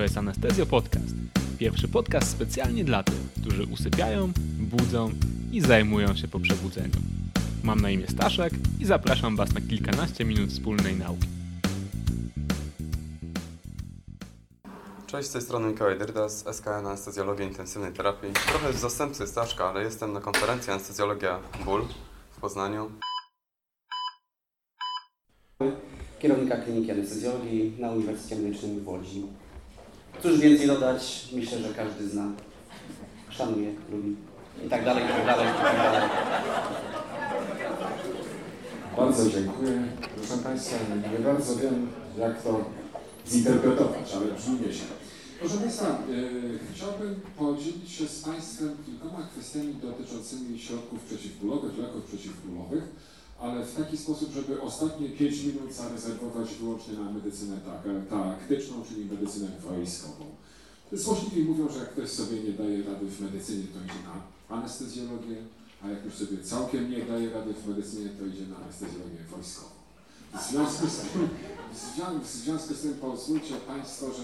To jest Anestezjo Podcast. Pierwszy podcast specjalnie dla tych, którzy usypiają, budzą i zajmują się po przebudzeniu. Mam na imię Staszek i zapraszam Was na kilkanaście minut wspólnej nauki. Cześć, z tej strony Mikołaj Dyrda z SKN Anestezjologii Intensywnej Terapii. Trochę w zastępcy Staszka, ale jestem na konferencji Anestezjologia BUL w Poznaniu. kierownika Kliniki Anestezjologii na Uniwersytecie Medycznym w Łodzi. Cóż więcej dodać, myślę, że każdy zna, szanuje, lubi i tak dalej, i tak dalej, i tak dalej. Bardzo dziękuję. Proszę Państwa, nie bardzo wiem, jak to zinterpretować, ale brzmi nieźle. Proszę Państwa, yy, chciałbym podzielić się z Państwem kilkoma kwestiami dotyczącymi środków przeciwbólowych, leków przeciwbólowych, ale w taki sposób, żeby ostatnie 5 minut zarezerwować wyłącznie na medycynę tak, taktyczną, czyli medycynę wojskową. Złośliwi mówią, że jak ktoś sobie nie daje rady w medycynie, to idzie na anestezjologię, a jak już sobie całkiem nie daje rady w medycynie, to idzie na anestezjologię wojskową. W związku z tym, w zwią- w związku z tym pozwólcie Państwo, że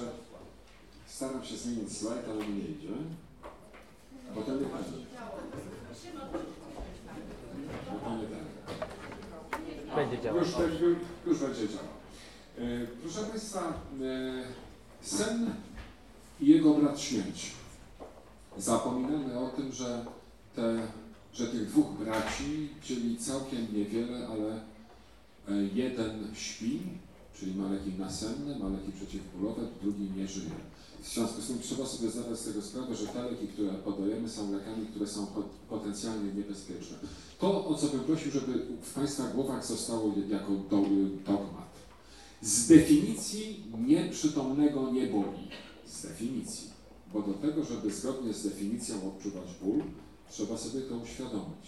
staram się zmienić slajd, ale nie idzie. To nie tak. Bo to nie tak. Będzie działał. Już, już, będzie działał. E, Proszę Państwa, e, sen i jego brat śmierć. Zapominamy o tym, że, te, że tych dwóch braci dzieli całkiem niewiele, ale e, jeden śpi, czyli ma leki nasenne, ma leki przeciwbólowe, drugi nie żyje. W związku z tym trzeba sobie zdawać z tego sprawę, że te leki, które podajemy, są lekami, które są pot- potencjalnie niebezpieczne. To, o co bym prosił, żeby w Państwa głowach zostało jako do, dogmat. Z definicji nieprzytomnego nie boli. Z definicji. Bo do tego, żeby zgodnie z definicją odczuwać ból, trzeba sobie to uświadomić.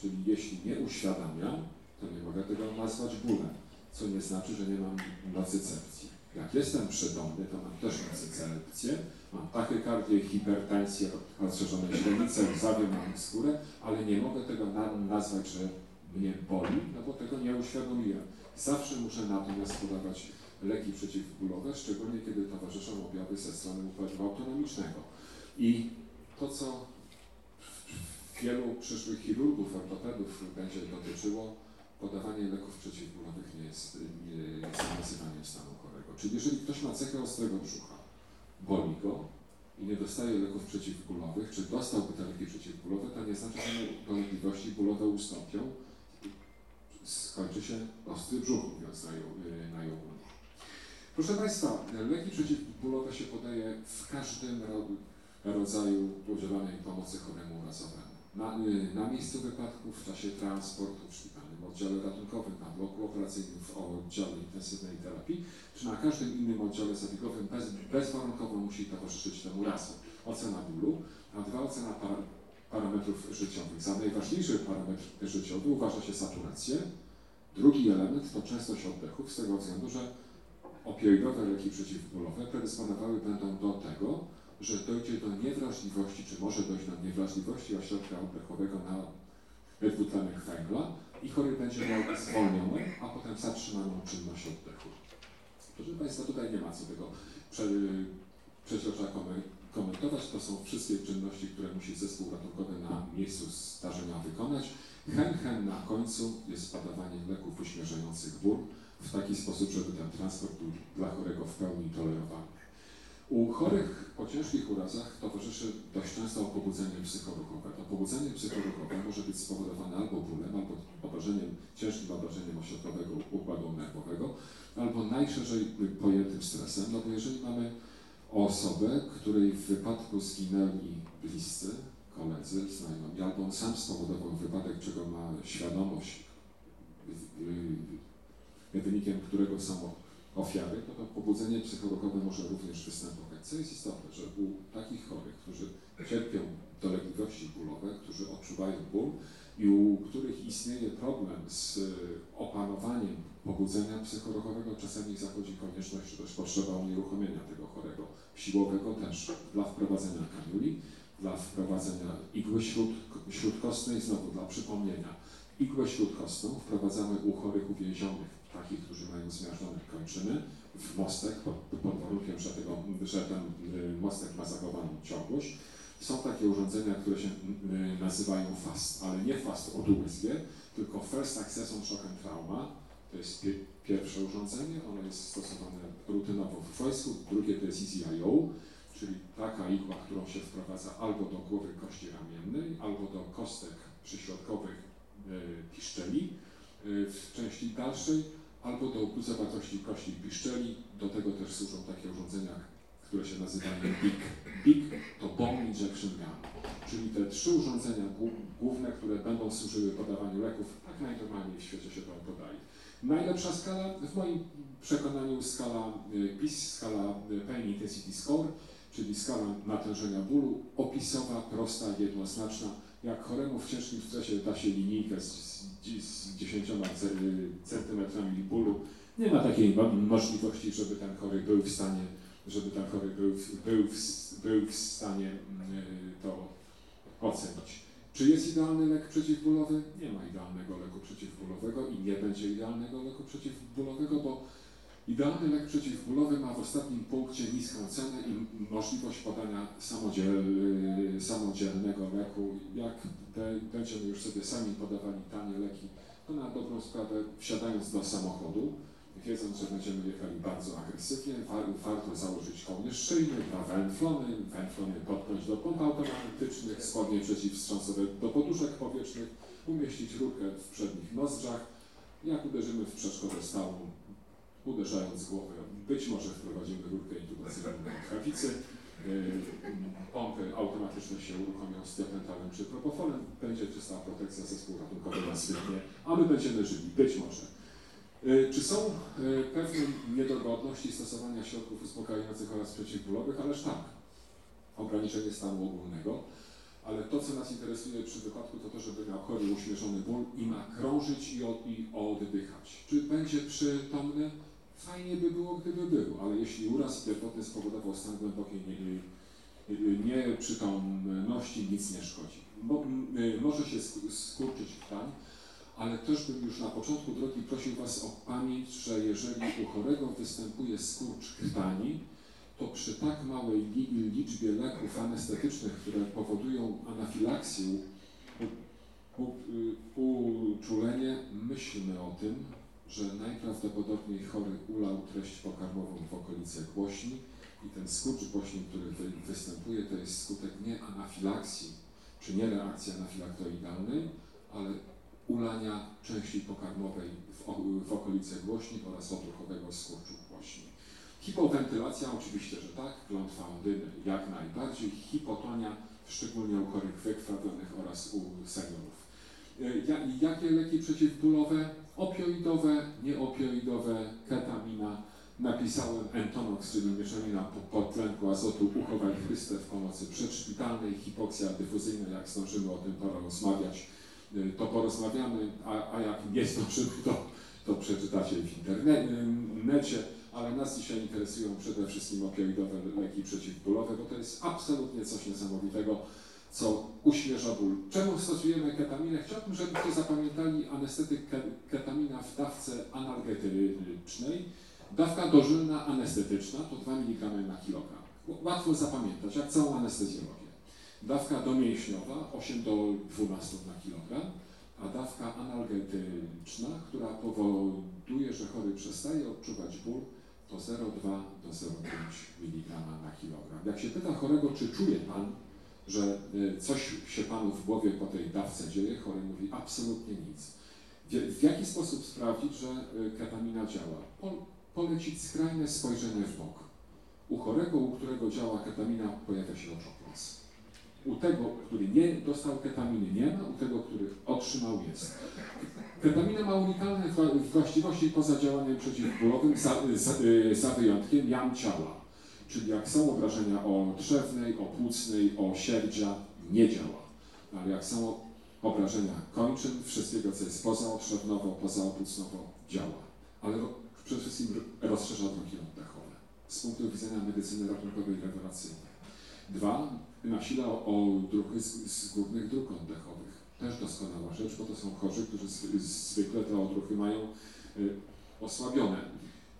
Czyli jeśli nie uświadamiam, to nie mogę tego nazwać bólem, co nie znaczy, że nie mam nocycepcji. Jak jestem przytomny, to mam też nocycepcję, mam tachykardię, hipertensję, rozszerzone źrenice, łzawie, mam skórę, ale nie mogę tego na, nazwać, że mnie boli, no bo tego nie uświadomiłem. Zawsze muszę natomiast podawać leki przeciwbólowe, szczególnie kiedy towarzyszą objawy ze strony układu autonomicznego. I to, co wielu przyszłych chirurgów, ortopedów będzie dotyczyło, podawanie leków przeciwbólowych nie jest, nie jest nazywaniem stanu chorego. Czyli jeżeli ktoś ma cechę ostrego brzucha, boli go i nie dostaje leków przeciwbólowych, czy dostałby te leki przeciwbólowe, to nie znaczy, że dolegliwości bólowe ustąpią. Skończy się ostry brzuch, mówiąc najo- najogólniej. Proszę Państwa, leki przeciwbólowe się podaje w każdym ro- rodzaju udzielanej pomocy choremu urazowemu. Na, na miejscu wypadku, w czasie transportu, w szpitalnym oddziale ratunkowym, na bloku operacyjnym, w oddziale intensywnej terapii, czy na każdym innym oddziale zabiegowym bez, bezwarunkowo musi towarzyszyć temu raz ocena bólu, a dwa ocena par, parametrów życiowych. Za najważniejszy parametr życiowy uważa się saturację. Drugi element to częstość oddechów, z tego względu, że opioidowe leki przeciwbólowe predysponowały będą do tego, że dojdzie do niewrażliwości, czy może dojść do niewrażliwości ośrodka oddechowego na dwutlenek węgla i chory będzie miał zwolnioną, a potem zatrzymaną czynność oddechu. Proszę Państwa, tutaj nie ma co tego prze, przecieża komentować. To są wszystkie czynności, które musi zespół ratunkowy na miejscu zdarzenia wykonać. Hen, hen na końcu jest podawanie leków uśmierzających ból w taki sposób, żeby ten transport był dla chorego w pełni tolerowany. U chorych po ciężkich urazach towarzyszy dość często pobudzenie psychoruchowe. To pobudzenie psychoruchowe może być spowodowane albo bólem, albo obrażeniem, ciężkim obrażeniem ośrodkowego układu nerwowego, albo najszerzej pojętym stresem, no bo jeżeli mamy osobę, której w wypadku zginęli bliscy, koledzy, znajomi, albo on sam spowodował wypadek, czego ma świadomość, yy, wynikiem którego są ofiary, to to pobudzenie psychoruchowe może również występować. Co jest istotne, że u takich chorych, którzy cierpią dolegliwości bólowe, którzy odczuwają ból i u których istnieje problem z y, opanowaniem pobudzenia psychoruchowego, czasami zachodzi konieczność, czy też potrzeba unieruchomienia tego chorego siłowego też dla wprowadzenia kaniuli, dla wprowadzenia igły śród, śródkostnej, znowu dla przypomnienia. Igłę śródkostną wprowadzamy u chorych uwięzionych, takich, którzy mają zmiażdżone w mostek, pod, pod warunkiem, że, tego, że ten y, mostek ma zachowaną ciągłość. Są takie urządzenia, które się y, nazywają FAST, ale nie FAST od USG, tylko First Accession Shock and Trauma. To jest pie pierwsze urządzenie, ono jest stosowane rutynowo w wojsku. Drugie to jest EasyIO, czyli taka igła, którą się wprowadza albo do głowy kości ramiennej, albo do kostek przyśrodkowych y, piszczeli w części dalszej, albo do óbcu zawartości kości piszczeli. Do tego też służą takie urządzenia, które się nazywają BIG. BIG to Bone Injection Gun, czyli te trzy urządzenia główne, które będą służyły podawaniu leków, tak najnormalniej w świecie się to podaje. Najlepsza skala, w moim przekonaniu skala PIS, skala Pain Intensity Score, czyli skala natężenia bólu, opisowa, prosta, jednoznaczna. Jak choremu w ciężkim stresie da się linijkę z, z 10 centymetrami bólu, nie ma takiej możliwości, żeby ten chory był w stanie, żeby ten chory był, był, był w stanie to ocenić. Czy jest idealny lek przeciwbólowy? Nie ma idealnego leku przeciwbólowego i nie będzie idealnego leku przeciwbólowego, bo idealny lek przeciwbólowy ma w ostatnim punkcie niską cenę i możliwość podania samodziel, samodzielnego leku. Jak będziemy już sobie sami podawali tanie leki, to na dobrą sprawę wsiadając do samochodu, wiedząc, że będziemy jechali bardzo agresywnie, warto założyć kołnierz szyjny, dwa węflony, węflony podpiąć do pomp automatycznych, spodnie przeciwwstrząsowe do poduszek powietrznych, umieścić rurkę w przednich nozdrzach. Jak uderzymy w przeszkodę stałą, uderzając głowę, być może wprowadzimy rurkę intubacyjną do tchawicy, pompy automatyczne się uruchomią z diapentalem czy propofolem, będzie czysta protekcja zespołu ratunkowego na zwykle, a my będziemy żyli, być może. E, czy są e, pewne niedogodności stosowania środków uspokajających oraz przeciwbólowych? Ależ tak. Ograniczenie stanu ogólnego, ale to, co nas interesuje przy wypadku, to to, żeby miał chory uśmierzony ból i ma krążyć i, od, i oddychać. Czy będzie przytomny? Fajnie by było, gdyby był, ale jeśli uraz pierwotny spowodował stan głębokiej nieprzytomności, nie nic nie szkodzi. Mo, może się skurczyć krtań, ale też bym już na początku drogi prosił Was o pamięć, że jeżeli u chorego występuje skurcz krtani, to przy tak małej liczbie leków anestetycznych, które powodują anafilaksję, uczulenie, myślmy o tym, że najprawdopodobniej chory ulał treść pokarmową w okolice głośni i ten skurcz głośni, który występuje, to jest skutek nie anafilaksji, czy nie reakcji anafilaktoidalnej, ale ulania części pokarmowej w, okolice głośni oraz odruchowego skurczu głośni. Hipowentylacja oczywiście, że tak, klątwa ondyny jak najbardziej, hipotonia szczególnie u chorych wykrwawionych oraz u seniorów. E, jakie leki przeciwbólowe? Opioidowe, nieopioidowe, ketamina. Napisałem Entonox, czyli mieszanina podtlenku azotu uchowalchrystę w pomocy przedszpitalnej, hipoksja dyfuzyjna, jak zdążymy o tym porozmawiać Y, to porozmawiamy, a, a jak nie zdążymy, to, to przeczytacie w internecie, ale nas dzisiaj interesują przede wszystkim opioidowe leki przeciwbólowe, bo to jest absolutnie coś niesamowitego, co uśmierza ból. Czemu stosujemy ketaminę? Chciałbym, żebyście zapamiętali anestetyk ketamina w dawce analgetycznej. Dawka dożylna anestetyczna to 2 mg na kilogram. Łatwo zapamiętać, jak całą anestezjologię. Dawka domięśniowa 8 do 12 na kilogram, a dawka analgetyczna, która powoduje, że chory przestaje odczuwać ból, to 0,2 do 0,5 mg na kilogram. Jak się pyta chorego, czy czuje Pan, że y, coś się Panu w głowie po tej dawce dzieje, chory mówi absolutnie nic. W, jaki sposób sprawdzić, że y, ketamina działa? Po, polecić skrajne spojrzenie w bok. U chorego, u którego działa ketamina, pojawia się oczopląs. U tego, który nie dostał ketaminy nie ma, u tego, który otrzymał jest. Ketamina ma unikalne właściwości poza działaniem przeciwbólowym, za, za, za wyjątkiem jam ciała. Czyli jak są obrażenia o trzewnej, o płucnej, o sierdzia, nie działa. Ale jak są obrażenia kończyn, wszystkiego, co jest pozaotrzewnowo, pozaopłucnowo, działa. Ale przede wszystkim rozszerza drogi oddechowe. Z punktu widzenia medycyny ratunkowej rewelacyjnej. Dwa, nasila o druchy z, z górnych dróg oddechowych. Też doskonała rzecz, bo to są chorzy, którzy zwykle te odruchy mają y, osłabione.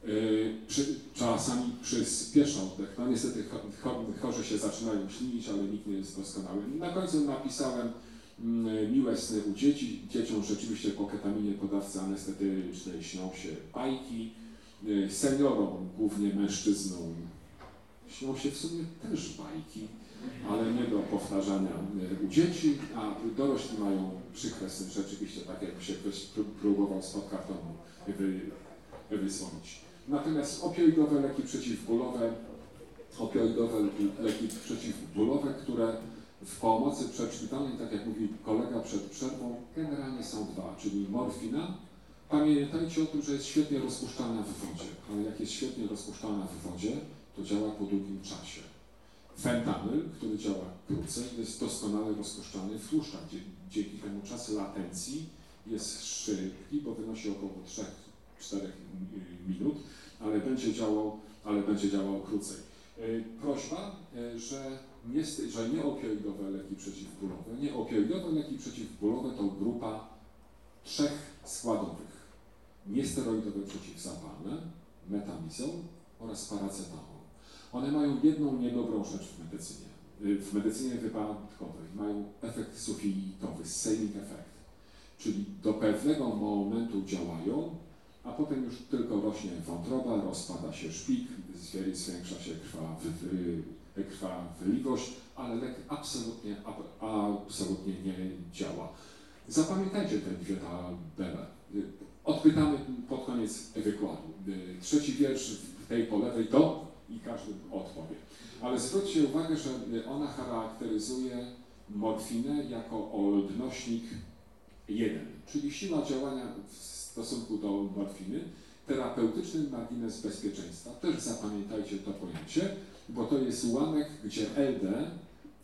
Yy, przy, czasami przyspiesza oddech. No niestety cho, chorzy się zaczynają śnić, ale nikt nie jest doskonały. Na końcu napisałem mm, miłe sny u dzieci. Dzieciom rzeczywiście po ketaminie podawcy anestetycznej śnią się bajki. Yy, seniorom, głównie mężczyznom, śnią się w sumie też bajki, ale nie do powtarzania yy, u dzieci, a dorośli mają przykre sny rzeczywiście, tak jakby się ktoś próbował spod kartonu wy, wysłonić. Natomiast opioidowe leki przeciwbólowe, opioidowe leki przeciwbólowe, które w pomocy przedszpitalnej, tak jak mówił kolega przed przerwą, generalnie są dwa, czyli morfina. Pamiętajcie o tym, że jest świetnie rozpuszczalna w wodzie, ale jak jest świetnie rozpuszczalna w wodzie, to działa po długim czasie. Fentanyl, który działa krócej, jest doskonale rozpuszczalny w tłuszczach. Dzięki temu czas latencji jest szybki, bo wynosi około 3-4 minut, ale będzie działał, ale będzie działał krócej. E, prośba, e, że nie, że nie opioidowe leki przeciwbólowe, nie opioidowe leki przeciwbólowe to grupa trzech składowych. Niesteroidowe przeciwzapalne, metamizol oraz paracetamol. One mają jedną niedobrą rzecz w medycynie. W medycynie wypadkowej mają efekt sufitowy, sailing effect, czyli do pewnego momentu działają, a potem już tylko rośnie wątroba, rozpada się szpik, zwiększa się krwawliwość, ale lek absolutnie, absolutnie nie działa. Zapamiętajcie te dwie tabele. Odpytamy pod koniec wykładu. Trzeci wiersz w tej po lewej do i każdy odpowie. Ale zwróćcie uwagę, że ona charakteryzuje morfinę jako odnośnik 1, czyli siła działania w stosunku do morfiny, terapeutyczny margines bezpieczeństwa. Też zapamiętajcie to pojęcie, bo to jest ułamek, gdzie LD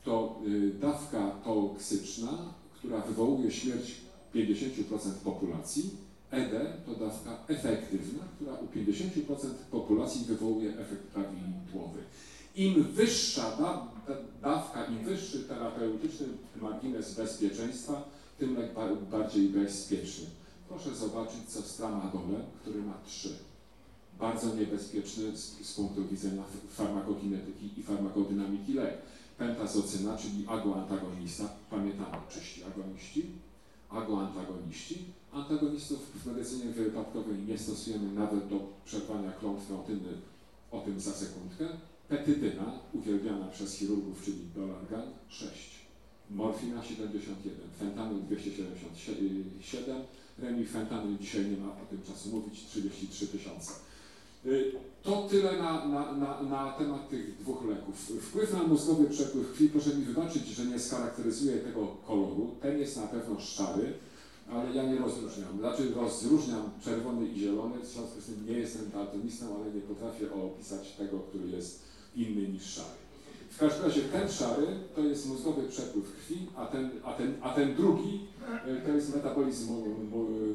to y, dawka toksyczna, która wywołuje śmierć 50% populacji, ED to dawka efektywna, która u 50% populacji wywołuje efekt prawidłowy. Im wyższa da, da, dawka, im wyższy terapeutyczny margines bezpieczeństwa, tym lek bardziej bezpieczny. Proszę zobaczyć, co z tramadolem, który ma trzy. Bardzo niebezpieczny z, z punktu widzenia farmakokinetyki i farmakodynamiki lek. Pentazocyna, czyli agoantagonista, pamiętamy, czyści agoniści, agoantagoniści. Antagonistów w medycynie wypadkowej nie stosujemy nawet do przerwania klątwy otyny, o tym za sekundkę. Petydyna, uwielbiana przez chirurgów, czyli Dolargan, 6. Morfina 71, fentanyl 277, remifentanyl dzisiaj nie ma o tym czasu mówić, 33 tysiące. Y, to tyle na, na, na, na, temat tych dwóch leków. Wpływ na mózgowy przepływ krwi, proszę mi wybaczyć, że nie scharakteryzuję tego koloru. Ten jest na pewno szary, ale ja nie rozróżniam. Znaczy rozróżniam czerwony i zielony, w związku z tym nie jestem daltonistą, ale nie potrafię opisać tego, który jest inny niż szary. W każdym razie ten szary to jest mózgowy przepływ krwi, a ten, a ten, a ten drugi e, to jest metabolizm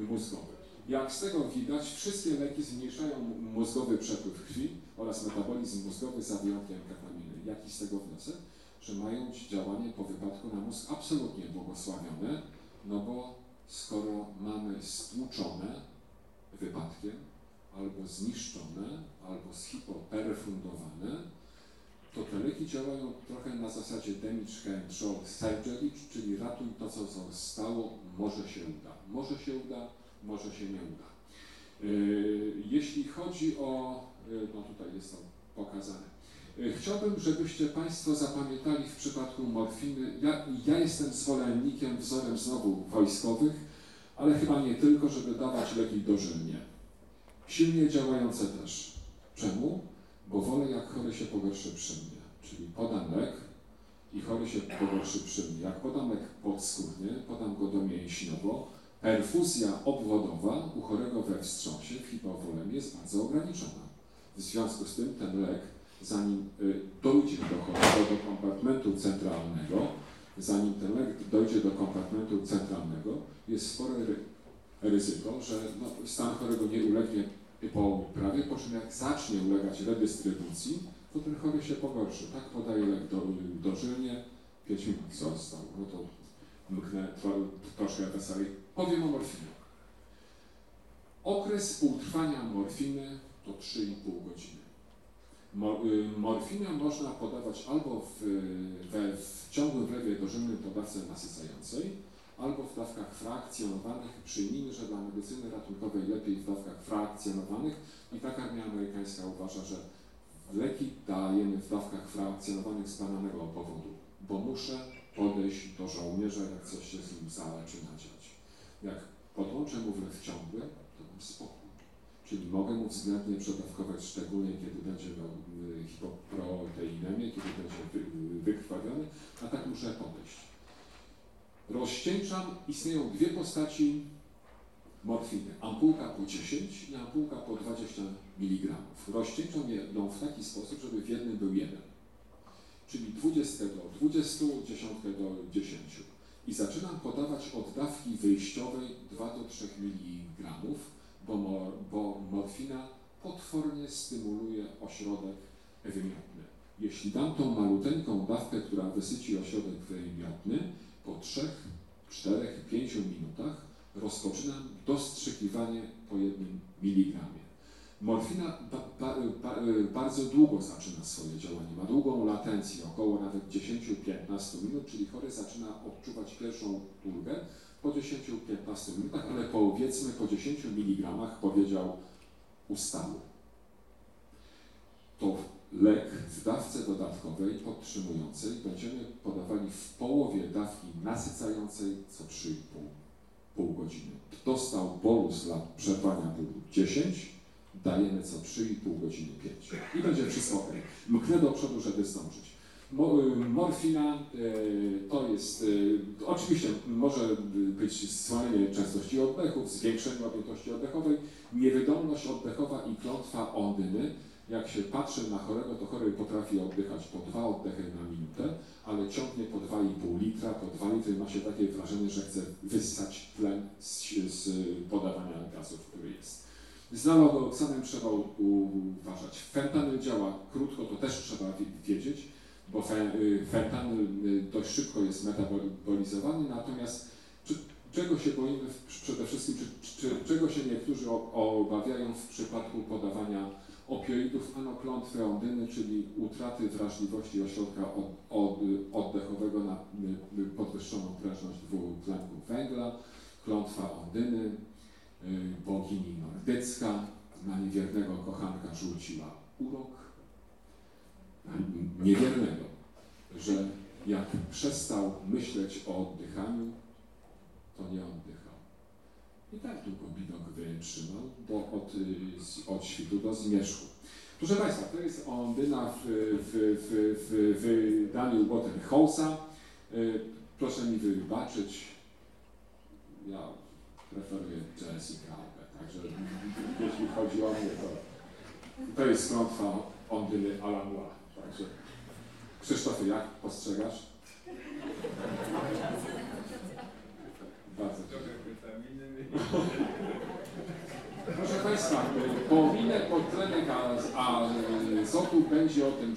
mózgowy. Jak z tego widać, wszystkie leki zmniejszają mózgowy przepływ krwi oraz metabolizm mózgowy za wyjątkiem ketaminy. Jaki z tego wniosek? Że mają działanie po wypadku na mózg absolutnie błogosławione, no bo skoro mamy stłuczone wypadkiem, albo zniszczone, albo schipoperfundowane, to te leki działają trochę na zasadzie damage control surgery, czyli ratuj to, co zostało, może się uda. Może się uda, może się nie uda. Yy, jeśli chodzi o, yy, no tutaj jest to pokazane, yy, chciałbym, żebyście Państwo zapamiętali w przypadku morfiny, ja, ja jestem zwolennikiem wzorem znowu wojskowych, ale chyba nie tylko, żeby dawać leki dożylnie. Silnie działające też. Czemu? Bo wolę jak chory się pogorszy przy mnie. Czyli podam lek i chory się pogorszy przy mnie. Jak podam lek podskórnie, podam go domięśniowo, perfuzja obwodowa u chorego we wstrząsie w jest bardzo ograniczona. W związku z tym ten lek, zanim y, dojdzie do chorego, do kompartmentu centralnego, zanim ten lek dojdzie do kompartmentu centralnego, jest spore ryzyko, że no, stan chorego nie ulegnie po prawie, po czym jak zacznie ulegać redystrybucji, to ten chory się pogorszy. Tak podaje lek do, dożylnie, 5 minut został, no to mknę troszkę weselej. Powiem o morfinie. Okres półtrwania morfiny to 3,5 godziny. Morfinę można podawać albo w, we, w ciągłym wlewie dożylnym po dawce nasycającej, albo w dawkach frakcjonowanych. Przyjmijmy, że dla medycyny ratunkowej lepiej w dawkach frakcjonowanych i tak armia amerykańska uważa, że leki dajemy w dawkach frakcjonowanych z bananego powodu, bo muszę podejść do żołnierza, jak coś się z nim zaczyna dziać. Jak podłączę mu wlew ciągły, to mam spokój. Czyli mogę mu względnie przedawkować, szczególnie kiedy będzie miał y, hipoproteinemię, kiedy będzie wykrwawiony, a tak muszę podejść. Rozcieńczam, istnieją dwie postaci morfiny. Ampułka po 10 i ampułka po 20 mg. Rozcieńczam je w taki sposób, żeby w jednym był jeden. Czyli 20 do 20, 10 do 10. I zaczynam podawać od dawki wyjściowej 2 do 3 mg, bo, mor, bo morfina potwornie stymuluje ośrodek wymiotny. Jeśli dam tą maluteńką dawkę, która wysyci ośrodek wymiotny, po 3, 4, 5 minutach rozpoczynam dostrzykiwanie po jednym miligramie. Morfina ba, ba, ba, bardzo długo zaczyna swoje działanie, ma długą latencję, około nawet 10-15 minut, czyli chory zaczyna odczuwać pierwszą ulgę po 10-15 minutach, ale powiedzmy po 10 mg powiedział ustały. To lek w dawce dodatkowej podtrzymującej będziemy podawali w połowie dawki nasycającej co 3,5 pół godziny. Dostał bolus dla przerwania bólu 10, dajemy co 3,5 godziny 5. I będzie wszystko ok. Mknę do przodu, żeby zdążyć. Y, morfina y, to jest, y, oczywiście może być zwolnienie częstości oddechów, zwiększenie objętości oddechowej, niewydolność oddechowa i klątwa ondyny jak się patrzy na chorego, to chory potrafi oddychać po dwa oddechy na minutę, ale ciągnie po 2,5 litra, po 2 litry ma się takie wrażenie, że chce wyssać tlen z, z podawania gazów, który jest. Z nalogoksanem trzeba uważać. Fentanyl działa krótko, to też trzeba wiedzieć, bo y, fentanyl y, dość szybko jest metabolizowany, natomiast czego się boimy przede wszystkim, czy, czy, czego się niektórzy obawiają w przypadku podawania opioidów anoklątwy ondyny, czyli utraty wrażliwości ośrodka od, od, oddechowego na podwyższoną prężność dwutlenku węgla, klątwa ondyny, y, bogini nordycka, na niewiernego kochanka rzuciła urok, niewiernego, że jak przestał myśleć o oddychaniu, to nie oddychał. I tak długo widok wytrzymał do, od, od świtu do zmierzchu. Proszę Państwa, to jest ondyna w, w, w, w wydaniu Waterhouse'a. Y, proszę mi wybaczyć, ja preferuję Jessica Alba, także jeśli chodzi o mnie, to, to jest klątwa ondyny Alamua. Także Krzysztofie, jak postrzegasz? Bardzo Proszę Państwa, pominek podtlenek azotu będzie o tym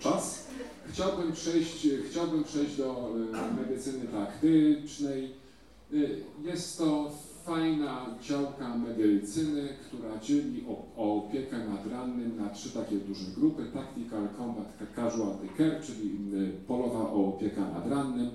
czas. Chciałbym przejść, chciałbym przejść do e, medycyny taktycznej. E, jest to fajna działka medycyny, która dzieli opiekę nad rannym na trzy takie duże grupy. Tactical Combat Casualty Care, czyli e, polowa opieka nad rannym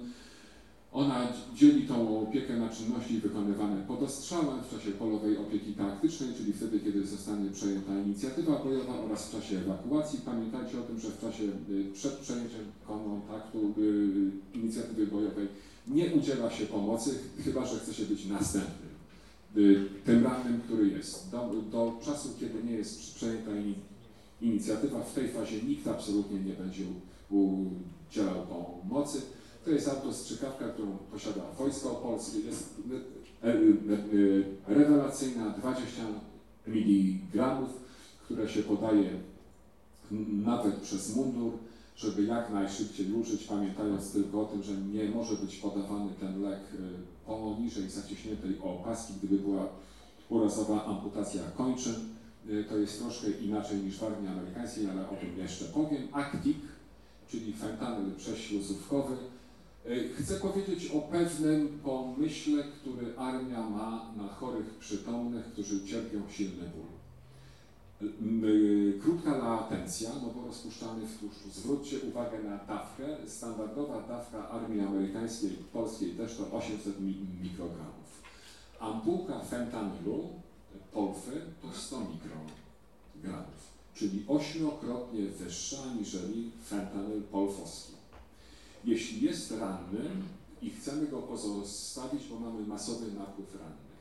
ona dzieli tą opiekę na czynności wykonywane pod ostrzałem w czasie polowej opieki taktycznej, czyli wtedy, kiedy zostanie przejęta inicjatywa bojowa oraz w czasie ewakuacji. Pamiętajcie o tym, że w czasie y, przed przejęciem kontaktu y, inicjatywy bojowej nie udziela się pomocy, chyba że chce się być następnym, y, tym rannym, który jest. Do, do czasu, kiedy nie jest przejęta inicjatywa, w tej fazie nikt absolutnie nie będzie udzielał. To jest autostrzykawka, którą posiada Wojsko Polskie. Jest e, e, e, rewelacyjna, 20 mg, które się podaje nawet przez mundur, żeby jak najszybciej użyć, pamiętając tylko o tym, że nie może być podawany ten lek poniżej zaciśniętej opaski, gdyby była urazowa amputacja kończyn. To jest troszkę inaczej niż w armii amerykańskiej, ale o tym jeszcze powiem. Actic, czyli fentanyl prześluzówkowy, chcę powiedzieć o pewnym pomyśle, który, armia ma na chorych przytomnych, którzy cierpią silny ból. Y, Krótka latencja, no bo rozpuszczany w tłuszczu. Zwróćcie uwagę na dawkę. Standardowa dawka armii amerykańskiej, polskiej też to 800 mi- mikrogramów. Ampułka fentanylu, polfy, to 100 mikrogramów, czyli ośmiokrotnie wyższa niżeli fentanyl polfowski. Jeśli jest ranny i chcemy go pozostawić, bo mamy masowy napływ rannych,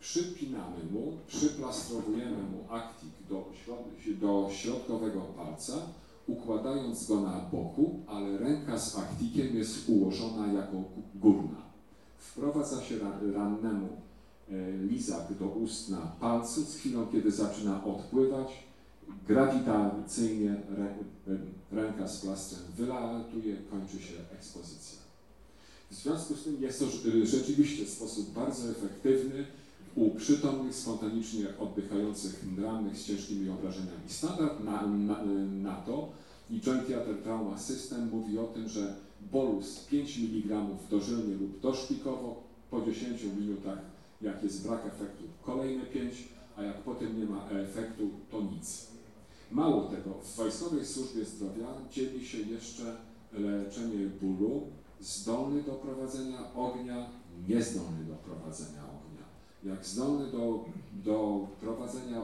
przypinamy mu, przyplastrowujemy mu aktik do, do środkowego palca, układając go na boku, ale ręka z aktikiem jest ułożona jako górna. Wprowadza się ra- rannemu e, lizak do ust na palcu z chwilą, kiedy zaczyna odpływać. Grawitacyjnie rę, ręka z plastrem wylatuje, kończy się ekspozycja. W związku z tym jest to rz- rzeczywiście sposób bardzo efektywny u przytomnych, spontanicznie oddychających rannych z ciężkimi obrażeniami. Standard na, na, na to i Joint Theater Trauma System mówi o tym, że bolus 5 mg dożylnie lub doszpikowo po 10 minutach, jak jest brak efektu, kolejne 5, a jak potem nie ma efektu, to nic. Mało tego, w Wojskowej Służbie Zdrowia dzieli się jeszcze leczenie bólu zdolny do prowadzenia ognia, niezdolny do prowadzenia ognia. Jak zdolny do, do prowadzenia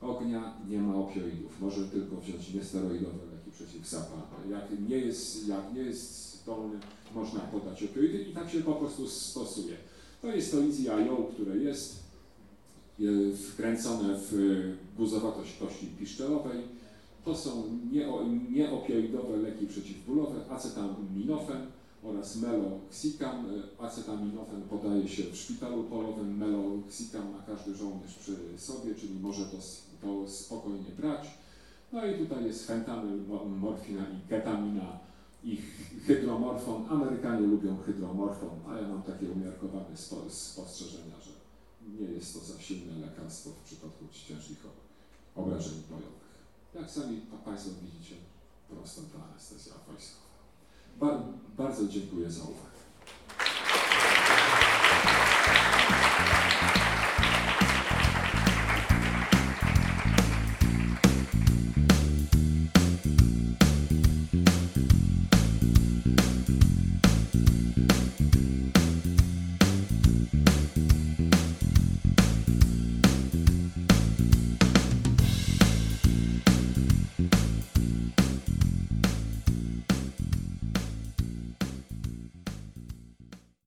ognia nie ma opioidów, może tylko wziąć niesteroidowe leki przeciwzapalne. Jak nie jest, jak nie jest zdolny, można podać opioidy i tak się po prostu stosuje. To jest to IO, które jest wkręcone w e, guzowatość kości piszczelowej. To są nieo- nieopioidowe leki przeciwbólowe, acetaminofen oraz meloxicam. E, Acetaminofen podaje się w szpitalu polowym, meloxicam ma każdy żołnierz przy sobie, czyli może to, to spokojnie brać. No i tutaj jest fentanyl, mo- morfina i ketamina i hy- hydromorfon. Amerykanie lubią hydromorfon, a ja mam takie umiarkowane spo, spostrzeżenia, że nie jest to za silne lekarstwo w przypadku ciężkich obrażeń bojowych. Jak sami pa- Państwo widzicie, prosta ta anestezja wojskowa. Bar, bardzo dziękuję za uwagę.